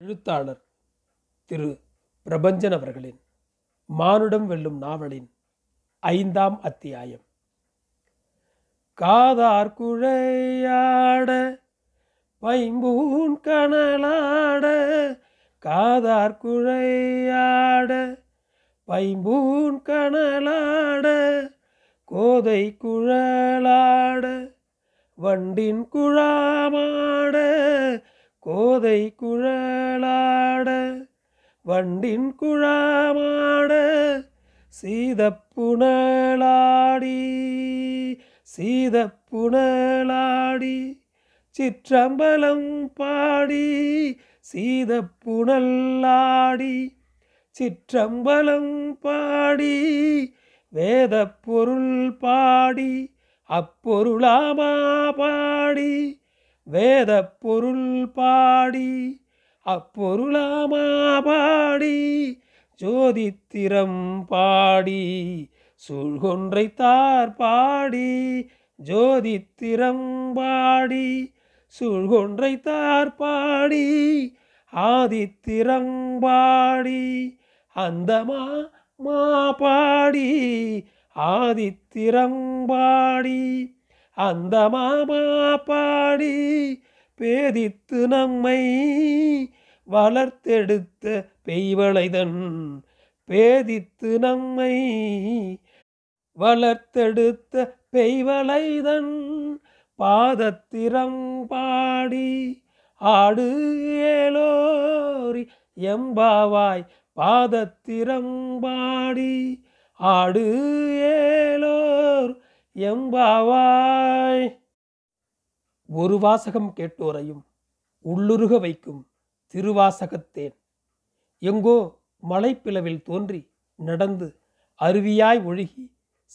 எழுத்தாளர் திரு. பிரபஞ்சன் அவர்களின் மானுடம் வெல்லும் நாவலின் ஐந்தாம் அத்தியாயம் காதார் குழையாட பைம்பூன் கனலாட காதார் குழையாட பைம்பூன் கனலாட கோதை குழலாட வண்டின் குழாமாட கோதை குழலாட வண்டின் குழமாட சீதப்புணலாடி சீதப்புணலாடி சிற்றம்பலம் பாடி சீதப்புணல்லாடி சிற்றம்பலம் பாடி வேத பொருள் பாடி அப்பொருளாமா பாடி வேத பொருள் பாடி அப்பொருளாமா பாடி ஜோதித்திரம் பாடி சூழ்கொன்றை தார் பாடி ஜோதித்திரம் பாடி சூழ்கொன்றை தார் பாடி ஆதித்திரம் பாடி அந்தமா மா பாடி ஆதித்திரம் பாடி. அந்த மாமா பாடி பேதித்து நம்மை வளர்த்தெடுத்த பெய்வளைதன் பேதித்து நம்மை வளர்த்தெடுத்த பெய்வளைதன் பாதத்திரம் பாடி ஆடு ஏலோரி எம்பாவாய் பாதத்திரம் பாடி ஆடு ஏலோர் எம்பாவாய். ஒரு வாசகம் கேட்டோரையும் உள்ளுருக வைக்கும் திருவாசகத்தேன். எங்கோ மலைப்பிளவில் தோன்றி நடந்து அருவியாய் ஒழுகி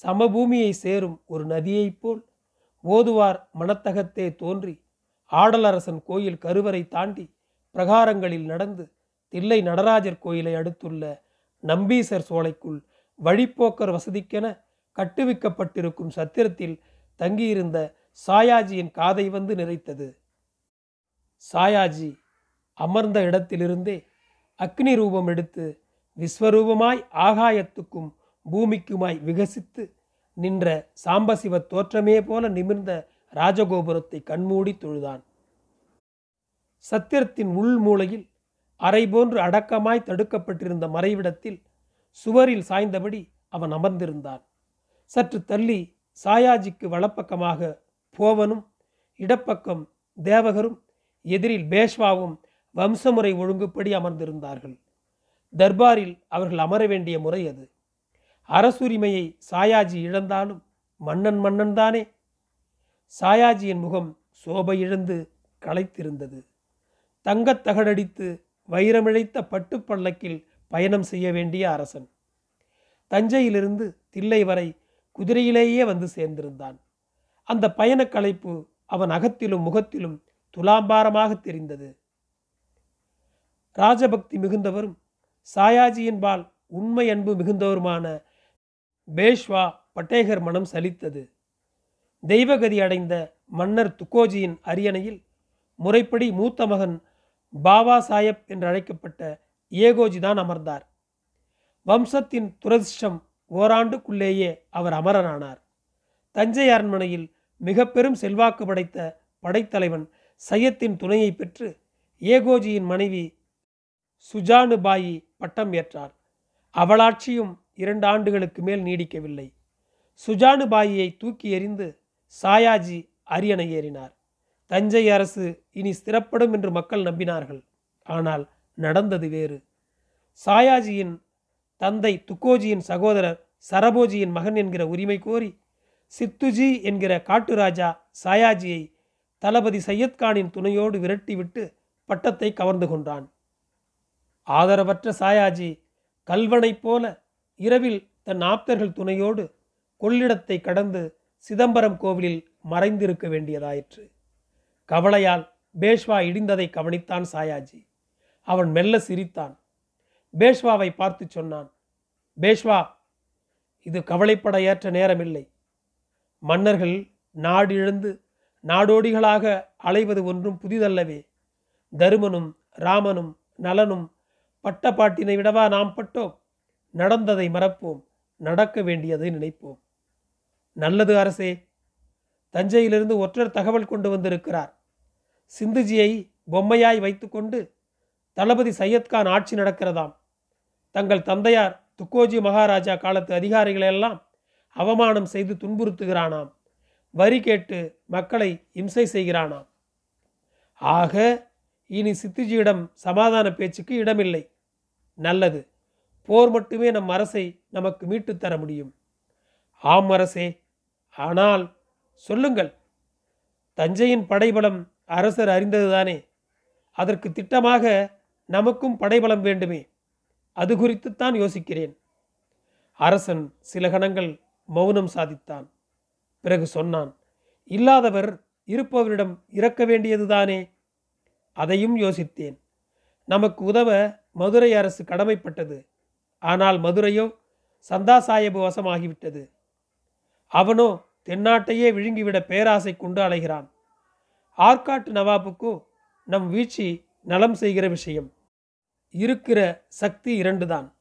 சமபூமியை சேரும் ஒரு நதியைப் போல் ஓதுவார் மனத்தகத்தே தோன்றி ஆடலரசன் கோயில் கருவறை தாண்டி பிரகாரங்களில் நடந்து தில்லை நடராஜர் கோயிலை அடுத்துள்ள நம்பீசர் சோலைக்குள் வழிப்போக்கர் வசதிக்கென கட்டுவிக்கப்பட்டிருக்கும் சத்திரத்தில் தங்கியிருந்த சாயாஜியின் காதை வந்து நிறைத்தது. சாயாஜி அமர்ந்த இடத்திலிருந்தே அக்னி ரூபம் எடுத்து விஸ்வரூபமாய் ஆகாயத்துக்கும் பூமிக்குமாய் விகசித்து நின்ற சாம்பசிவ தோற்றமே போல நிமிர்ந்த ராஜகோபுரத்தை கண்மூடி தொழுதான். சத்திரத்தின் உள் மூலையில் அறை போன்று அடக்கமாய் தடுக்கப்பட்டிருந்த மறைவிடத்தில் சுவரில் சாய்ந்தபடி அவன் அமர்ந்திருந்தான். சற்று தள்ளி சாயாஜிக்கு வலப்பக்கமாக போவனும் இடப்பக்கம் தேவகரும் எதிரில் பேஷ்வாவும் வம்சமுறை ஒழுங்குப்படி அமர்ந்திருந்தார்கள். தர்பாரில் அவர்கள் அமர வேண்டிய முறை அது. அரசுரிமையை சாயாஜி இழந்தாலும் மன்னன் மன்னன் தானே சாயாஜியின் முகம் சோபை இழந்து களைத்திருந்தது. தங்கத் தகடடித்து வைரமிழைத்த பட்டுப்பள்ளக்கில் பயணம் செய்ய வேண்டிய அரசன். தஞ்சையிலிருந்து தில்லை வரை குதிரையிலேயே வந்து சேர்ந்திருந்தான். அந்த பயணக் களைப்பு அவன் அகத்திலும் முகத்திலும் துலாம்பாரமாக தெரிந்தது. ராஜபக்தி மிகுந்தவரும் சாயாஜியின்பால் உண்மை அன்பு மிகுந்தவருமான பேஷ்வா பட்டேகர் மனம் சலித்தது. தெய்வகதி அடைந்த மன்னர் துக்கோஜியின் அரியணையில் முறைப்படி மூத்த மகன் பாபா சாஹேப் என்று அழைக்கப்பட்ட ஏகோஜிதான் அமர்ந்தார். வம்சத்தின் துரதிர்ஷ்டம் ஓராண்டுக்குள்ளேயே அவர் அமரனானார். தஞ்சை அரண்மனையில் மிக பெரும் செல்வாக்கு படைத்த படைத்தலைவன் சையத்தின் துணையை பெற்று ஏகோஜியின் மனைவி சுஜானுபாயி பட்டம் ஏற்றார். அவளாட்சியும் இரண்டு ஆண்டுகளுக்கு மேல் நீடிக்கவில்லை. சுஜானுபாயியை தூக்கி எறிந்து சாயாஜி அரியணை ஏறினார். தஞ்சை அரசு இனி ஸ்திரப்படும் என்று மக்கள் நம்பினார்கள். ஆனால் நடந்தது வேறு. சாயாஜியின் தந்தை துக்கோஜியின் சகோதரர் சரபோஜியின் மகன் என்கிற உரிமை கோரி சித்துஜி என்கிற காட்டு ராஜா சாயாஜியை தளபதி சையத்கானின் துணையோடு விரட்டிவிட்டு பட்டத்தை கவர்ந்து கொண்டான் ஆதரவற்ற சாயாஜி கல்வனைப் போல இரவில் தன் ஆப்தர்கள் துணையோடு கொள்ளிடத்தை கடந்து சிதம்பரம் கோவிலில் மறைந்திருக்க வேண்டியதாயிற்று. கவலையால் பேஷ்வா இடிந்ததை கவனித்தான் சாயாஜி. அவன் மெல்ல சிரித்தான். பேஷ்வாவை பார்த்து சொன்னான் பேஷ்வா இது கவலைப்பட ஏற்ற நேரமில்லை. மன்னர்கள் நாடிழந்து நாடோடிகளாக அலைவது ஒன்றும் புதிதல்லவே. தருமனும் ராமனும் நலனும் பட்ட பாட்டினை விடவா நாம் பட்டோம்? நடந்ததை மறப்போம் நடக்க வேண்டியதை நினைப்போம். நல்லது அரசே தஞ்சையிலிருந்து ஒற்றர் தகவல் கொண்டு வந்திருக்கிறார். சிந்துஜியை பொம்மையாய் வைத்துக்கொண்டு தளபதி சையத்கான் ஆட்சி நடக்கிறதாம். தங்கள் தந்தையார் துக்கோஜி மகாராஜா காலத்து அதிகாரிகளெல்லாம் அவமானம் செய்து துன்புறுத்துகிறானாம். வரி கேட்டு மக்களை இம்சை செய்கிறானாம். ஆக இனி சித்துஜியிடம் சமாதான பேச்சுக்கு இடமில்லை. நல்லது. போர் மட்டுமே நம் அரசை நமக்கு மீட்டுத் தர முடியும். ஆம் அரசே ஆனால் சொல்லுங்கள். தஞ்சையின் படைபலம் அரசர் அறிந்ததுதானே? அதற்கு திட்டமாக நமக்கும் படைபலம் வேண்டுமே. அது குறித்துத்தான் யோசிக்கிறேன். அரசன் சில கணங்கள் மௌனம் சாதித்தான். பிறகு சொன்னான் இல்லாதவர் இருப்பவரிடம் இறக்க வேண்டியதுதானே? அதையும் யோசித்தேன். நமக்கு உதவ மதுரை அரசு கடமைப்பட்டது. ஆனால் மதுரையோ சந்தா வசமாகிவிட்டது. அவனோ தென்னாட்டையே விழுங்கிவிட பேராசை கொண்டு அலைகிறான். ஆற்காட்டு நவாபுக்கோ நம் வீழ்ச்சி நலம் செய்கிற விஷயம். இருக்கிற சக்தி இரண்டு தான்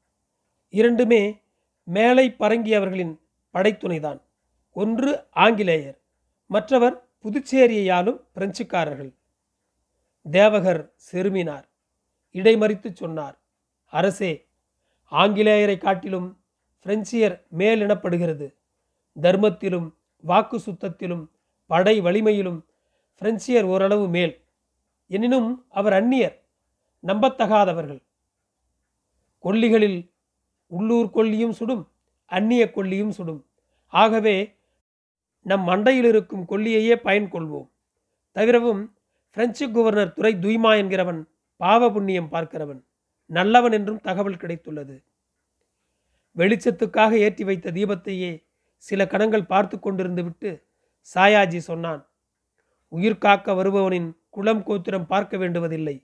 இரண்டுமே மேலை பரங்கியவர்களின் படைத்துணைதான். ஒன்று ஆங்கிலேயர் மற்றவர் புதுச்சேரியையாலும் பிரெஞ்சுக்காரர்கள். தேவகர் செருமினார் இடைமறித்து சொன்னார் அரசே ஆங்கிலேயரை காட்டிலும் பிரெஞ்சியர் மேலினப்படுகிறது. தர்மத்திலும் வாக்கு சுத்தத்திலும் படை வலிமையிலும் பிரெஞ்சியர் ஓரளவு மேல். எனினும் அவர் அந்நியர் நம்பத்தகாதவர்கள். கொல்லிகளில் உள்ளூர் கொல்லியும் சுடும் அந்நிய கொல்லியும் சுடும். ஆகவே நம் மண்டையில் இருக்கும் கொல்லியையே பயன் கொள்வோம். தவிரவும் பிரெஞ்சு கவர்னர் துறை துய்மா என்கிறவன் பாவ புண்ணியம் பார்க்கிறவன் நல்லவன் என்றும் தகவல் கிடைத்துள்ளது. வெளிச்சத்துக்காக ஏற்றி வைத்த தீபத்தையே சில கணங்கள் பார்த்து கொண்டிருந்து விட்டு சாயாஜி சொன்னான் உயிர் காக்க வருபவனின் குளம் கோத்திரம் பார்க்க வேண்டுவதில்லை.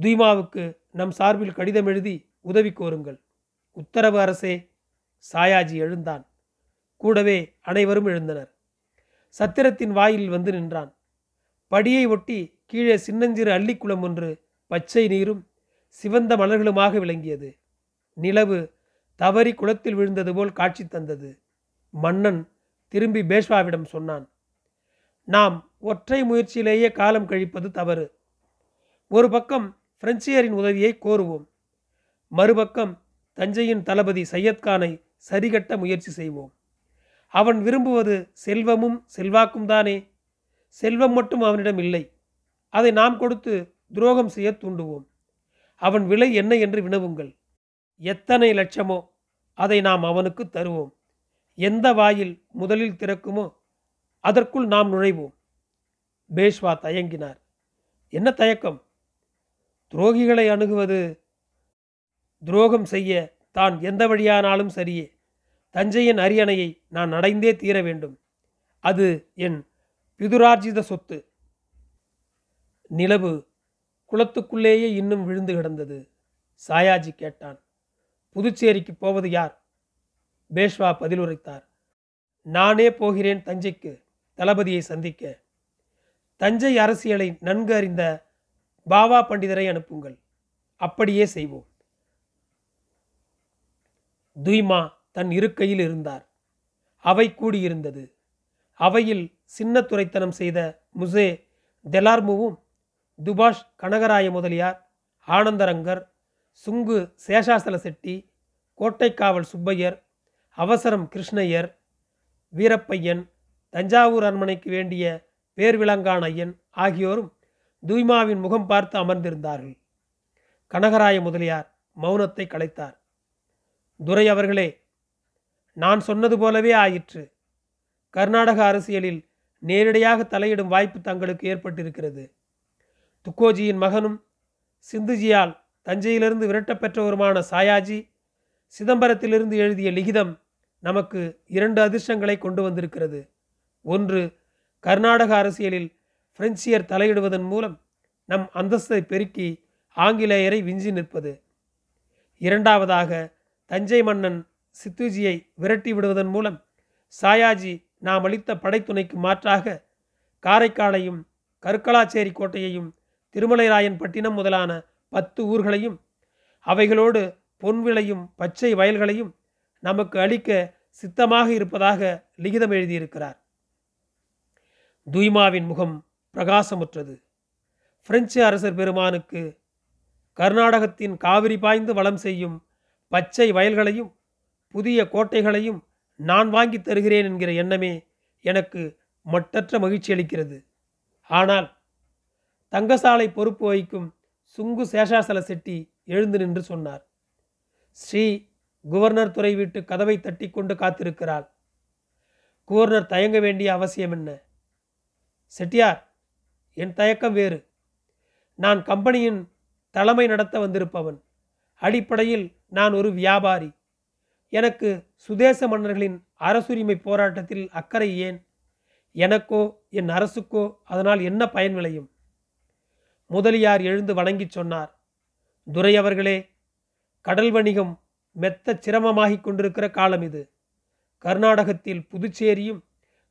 துய்மாவுக்கு நம் சார்பில் கடிதம் எழுதி உதவி கோருங்கள். உத்தரவு அரசே சாயாஜி எழுந்தான். கூடவே அனைவரும் எழுந்தனர். சத்திரத்தின் வாயில் வந்து நின்றான். படியை ஒட்டி கீழே சின்னஞ்சிறு அள்ளிக்குளம் ஒன்று பச்சை நீரும் சிவந்த மலர்களுமாக விளங்கியது. நிலவு தவறி குளத்தில் விழுந்தது போல் காட்சி தந்தது. மன்னன் திரும்பி பேஷ்வாவிடம் சொன்னான் நாம் ஒற்றை முயற்சியிலேயே காலம் கழிப்பது தவறு. ஒரு பக்கம் பிரெஞ்சியரின் உதவியை கோருவோம். மறுபக்கம் தஞ்சையின் தளபதி சையத்கானை சரிகட்ட முயற்சி செய்வோம். அவன் விரும்புவது செல்வமும் செல்வாக்கும் தானே. செல்வம் மட்டும் அவனிடம் இல்லை. அதை நாம் கொடுத்து துரோகம் செய்ய தூண்டுவோம். அவன் விலை என்ன என்று வினவுங்கள். எத்தனை லட்சமோ அதை நாம் அவனுக்கு தருவோம். எந்த வாயில் முதலில் திறக்குமோ அதற்குள் நாம் நுழைவோம். பேஷ்வா தயங்கினார். என்ன தயக்கம்? துரோகிகளை அணுகுவது. துரோகம் செய்ய தான் எந்த வழியானாலும் சரியே. தஞ்சையின் அரியணையை நான் அடைந்தே தீர வேண்டும். அது என் பிதுரார்ஜித சொத்து. நிலவு குளத்துக்குள்ளேயே இன்னும் விழுந்து கிடந்தது. சாயாஜி கேட்டான். புதுச்சேரிக்கு போவது யார்? பேஷ்வா பதிலுரைத்தார் நானே போகிறேன் தஞ்சைக்கு. தளபதியை சந்திக்க. தஞ்சை அரசியலை நன்கு அறிந்த பாவா பண்டிதரை அனுப்புங்கள். அப்படியே செய்வோம். துய்மா தன் இருக்கையில் இருந்தார். அவை கூடியிருந்தது. அவையில் சின்ன துறைத்தனம் செய்த முசே தெலார்முவும் துபாஷ் கனகராய முதலியார் ஆனந்தரங்கர் சுங்கு சேஷாசல செட்டி கோட்டைக்காவல் சுப்பையர் அவசரம் கிருஷ்ணய்யர் வீரப்பையன் தஞ்சாவூர் அரண்மனைக்கு வேண்டிய பேர் ஐயன் ஆகியோரும் தூய்மாவின் முகம் பார்த்து அமர்ந்திருந்தார்கள். கனகராய முதலியார் மௌனத்தை கலைத்தார் துரை அவர்களே நான் சொன்னது போலவே ஆயிற்று. கர்நாடக அரசியலில் நேரடியாக தலையிடும் வாய்ப்பு தங்களுக்கு ஏற்பட்டிருக்கிறது. துக்கோஜியின் மகனும் சிந்துஜியால் தஞ்சையிலிருந்து விரட்டப்பெற்றவருமான சாயாஜி சிதம்பரத்திலிருந்து எழுதிய லிகிதம் நமக்கு இரண்டு அதிர்ஷ்டங்களை கொண்டு வந்திருக்கிறது. ஒன்று கர்நாடக அரசியலில் பிரெஞ்சியர் தலையிடுவதன் மூலம் நம் அந்தஸ்தை பெருக்கி ஆங்கிலேயரை விஞ்சி நிற்பது. இரண்டாவதாக தஞ்சை மன்னன் சித்துஜியை விரட்டி விடுவதன் மூலம் சாயாஜி நாம் அளித்த படைத்துணைக்கு மாற்றாக காரைக்காலையும் கருக்கலாச்சேரி கோட்டையையும் திருமலைராயன் பட்டினம் முதலான பத்து ஊர்களையும் அவைகளோடு பொன் விளையும் பச்சை வயல்களையும் நமக்கு அளிக்க சித்தமாக இருப்பதாக லிகிதம் எழுதியிருக்கிறார். துய்மாவின் முகம் பிரகாசமுற்றது. பிரெஞ்சு அரசர் பெருமானுக்கு கர்நாடகத்தின் காவிரி பாய்ந்து வளம் செய்யும் பச்சை வயல்களையும் புதிய கோட்டைகளையும் நான் வாங்கி தருகிறேன் என்கிற எண்ணமே எனக்கு மட்டற்ற மகிழ்ச்சி அளிக்கிறது. ஆனால் தங்கசாலை பொறுப்பு வகிக்கும் சுங்கு சேஷாசல செட்டி எழுந்து நின்று சொன்னார். ஸ்ரீ குவர்னர் துறை வீட்டு கதவை தட்டி கொண்டு காத்திருக்கிறாள். குவர்னர் தயங்க வேண்டிய அவசியம் என்ன? செட்டியார் என் தயக்கம் வேறு. நான் கம்பெனியின் தலைமை நடத்த வந்திருப்பவன். அடிப்படையில் நான் ஒரு வியாபாரி. எனக்கு சுதேச மன்னர்களின் அரசுரிமை போராட்டத்தில் அக்கறை ஏன்? எனக்கோ என் அரசுக்கோ அதனால் என்ன பயன் விளையும்? முதலியார் எழுந்து வணங்கிச் சொன்னார். துரை அவர்களே கடல் வணிகம் மெத்த சிரமமாகிக் கொண்டிருக்கிற காலம் இது. கர்நாடகத்தில் புதுச்சேரியும்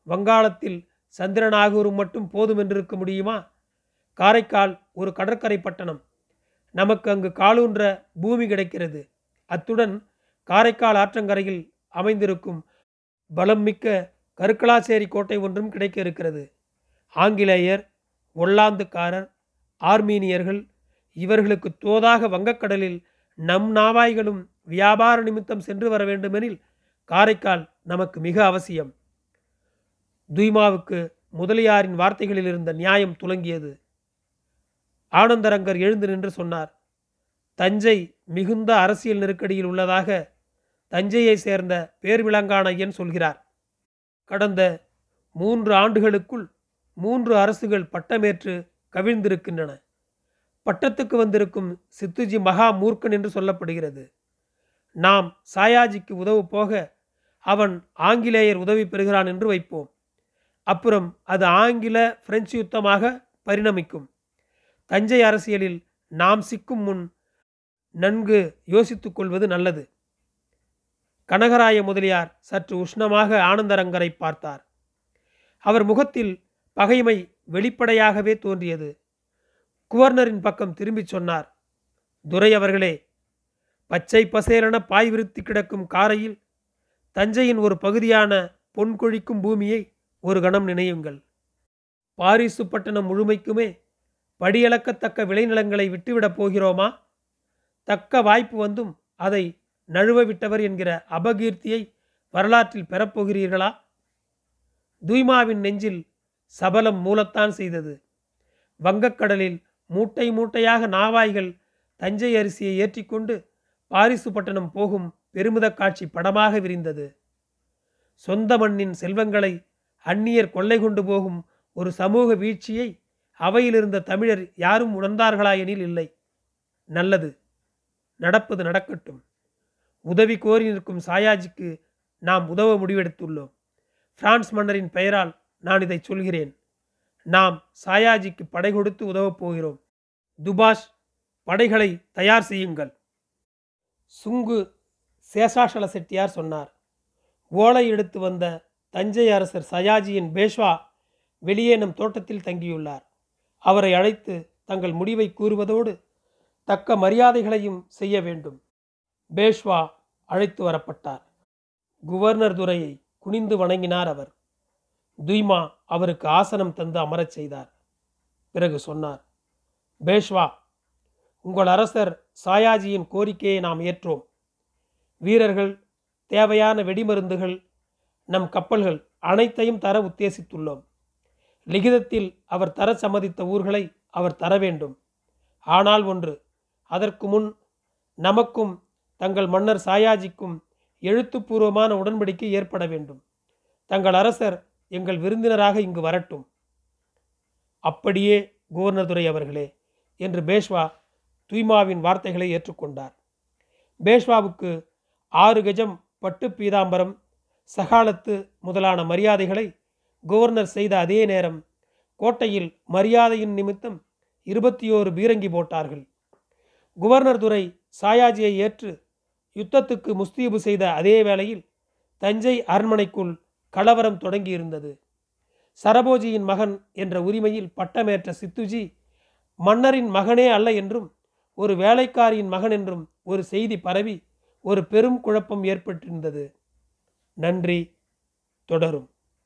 வங்காளத்தில் சந்திரநாகூரும் மட்டும் போதும் என்றிருக்க முடியுமா? காரைக்கால் ஒரு கடற்கரை பட்டணம். நமக்கு அங்கு காலூன்ற பூமி கிடைக்கிறது. அத்துடன் காரைக்கால் ஆற்றங்கரையில் அமைந்திருக்கும் பலம் மிக்க கருக்கலாச்சேரி கோட்டை ஒன்றும் கிடைக்க இருக்கிறது. ஆங்கிலேயர் ஒல்லாந்துக்காரர் ஆர்மீனியர்கள் இவர்களுக்கு தோதாக வங்கக்கடலில் நம் நாவாய்களும் வியாபார நிமித்தம் சென்று வர வேண்டுமெனில் காரைக்கால் நமக்கு மிக அவசியம். துய்மாவுக்கு முதலியாரின் வார்த்தைகளில் இருந்த நியாயம் துலங்கியது. ஆனந்தரங்கர் எழுந்து நின்று சொன்னார் தஞ்சை மிகுந்த அரசியல் நெருக்கடியில் உள்ளதாக தஞ்சையை சேர்ந்த பேர் ஐயன் சொல்கிறார். கடந்த மூன்று ஆண்டுகளுக்குள் மூன்று அரசுகள் பட்டமேற்று கவிழ்ந்திருக்கின்றன. பட்டத்துக்கு வந்திருக்கும் சித்துஜி மகா மூர்க்கன் என்று சொல்லப்படுகிறது. நாம் சாயாஜிக்கு உதவு போக அவன் ஆங்கிலேயர் உதவி பெறுகிறான் என்று வைப்போம். அப்புறம் அது ஆங்கில பிரெஞ்சு யுத்தமாக பரிணமிக்கும். தஞ்சை அரசியலில் நாம் சிக்கும் முன் நன்கு யோசித்துக் கொள்வது நல்லது. கனகராய முதலியார் சற்று உஷ்ணமாக ஆனந்தரங்கரை பார்த்தார். அவர் முகத்தில் பகைமை வெளிப்படையாகவே தோன்றியது. குவர்னரின் பக்கம் திரும்பிச் சொன்னார் துரை அவர்களே பச்சை பசேலென பாய் விருத்தி கிடக்கும் காரையில் தஞ்சையின் ஒரு பகுதியான பொன்கொழிக்கும் பூமியை ஒரு கணம் நினையுங்கள். பாரிசு பட்டணம் முழுமைக்குமே படியளக்கத்தக்க விளைநிலங்களை விட்டுவிடப் போகிறோமா? தக்க வாய்ப்பு வந்தும் அதை நழுவ விட்டவர் என்கிற அபகீர்த்தியை வரலாற்றில் பெறப்போகிறீர்களா தூய்மாவின் நெஞ்சில் சபலம் மூலத்தான் செய்தது. வங்கக்கடலில் மூட்டை மூட்டையாக நாவாய்கள் தஞ்சை அரிசியை ஏற்றிக்கொண்டு பாரிசு பட்டணம் போகும் பெருமித காட்சி படமாக விரிந்தது. சொந்த மண்ணின் செல்வங்களை அந்நியர் கொள்ளை கொண்டு போகும் ஒரு சமூக வீழ்ச்சியை அவையிலிருந்த தமிழர் யாரும் உணர்ந்தார்களா எனில் இல்லை. நல்லது. நடப்பது நடக்கட்டும். உதவி கோரி நிற்கும் சாயாஜிக்கு நாம் உதவ முடிவெடுத்துள்ளோம். பிரான்ஸ் மன்னரின் பெயரால் நான் இதை சொல்கிறேன். நாம் சாயாஜிக்கு படை கொடுத்து உதவப் போகிறோம். துபாஷ் படைகளை தயார் செய்யுங்கள். சுங்கு சேஷாசல செட்டியார் சொன்னார். ஓலை எடுத்து வந்த தஞ்சை அரசர் சயாஜியின் பேஷ்வா வெளியே நம் தோட்டத்தில் தங்கியுள்ளார். அவரை அழைத்து தங்கள் முடிவை கூறுவதோடு தக்க மரியாதைகளையும் செய்ய வேண்டும். பேஷ்வா அழைத்து வரப்பட்டார். குவர்னர் துரையை குனிந்து வணங்கினார் அவர். துய்மா அவருக்கு ஆசனம் தந்து அமரச் செய்தார். பிறகு சொன்னார் பேஷ்வா உங்கள் அரசர் சாயாஜியின் கோரிக்கையை நாம் ஏற்றோம். வீரர்கள் தேவையான வெடிமருந்துகள் நம் கப்பல்கள் அனைத்தையும் தர உத்தேசித்துள்ளோம். லிகிதத்தில் அவர் தர சம்மதித்த ஊர்களை அவர் தர வேண்டும். ஆனால் ஒன்று அதற்கு முன் நமக்கும் தங்கள் மன்னர் சாயாஜிக்கும் எழுத்துப்பூர்வமான உடன்படிக்கை ஏற்பட வேண்டும். தங்கள் அரசர் எங்கள் விருந்தினராக இங்கு வரட்டும். அப்படியே துரை அவர்களே என்று பேஷ்வா துய்மாவின் வார்த்தைகளை ஏற்றுக்கொண்டார். பேஷ்வாவுக்கு ஆறு கஜம் பட்டு பீதாம்பரம் சகாலத்து முதலான மரியாதைகளை கவர்னர் செய்த அதே நேரம் கோட்டையில் மரியாதையின் நிமித்தம் இருபத்தி ஓரு பீரங்கி போட்டார்கள். குவர்னர் துறை சாயாஜியை ஏற்று யுத்தத்துக்கு முஸ்தீபு செய்த அதே வேளையில் தஞ்சை அரண்மனைக்குள் கலவரம் தொடங்கியிருந்தது. சரபோஜியின் மகன் என்ற உரிமையில் பட்டமேற்ற சித்துஜி மன்னரின் மகனே அல்ல என்றும் ஒரு வேலைக்காரியின் மகன் என்றும் ஒரு செய்தி பரவி ஒரு பெரும் குழப்பம் ஏற்பட்டிருந்தது. நன்றி. தொடரும்.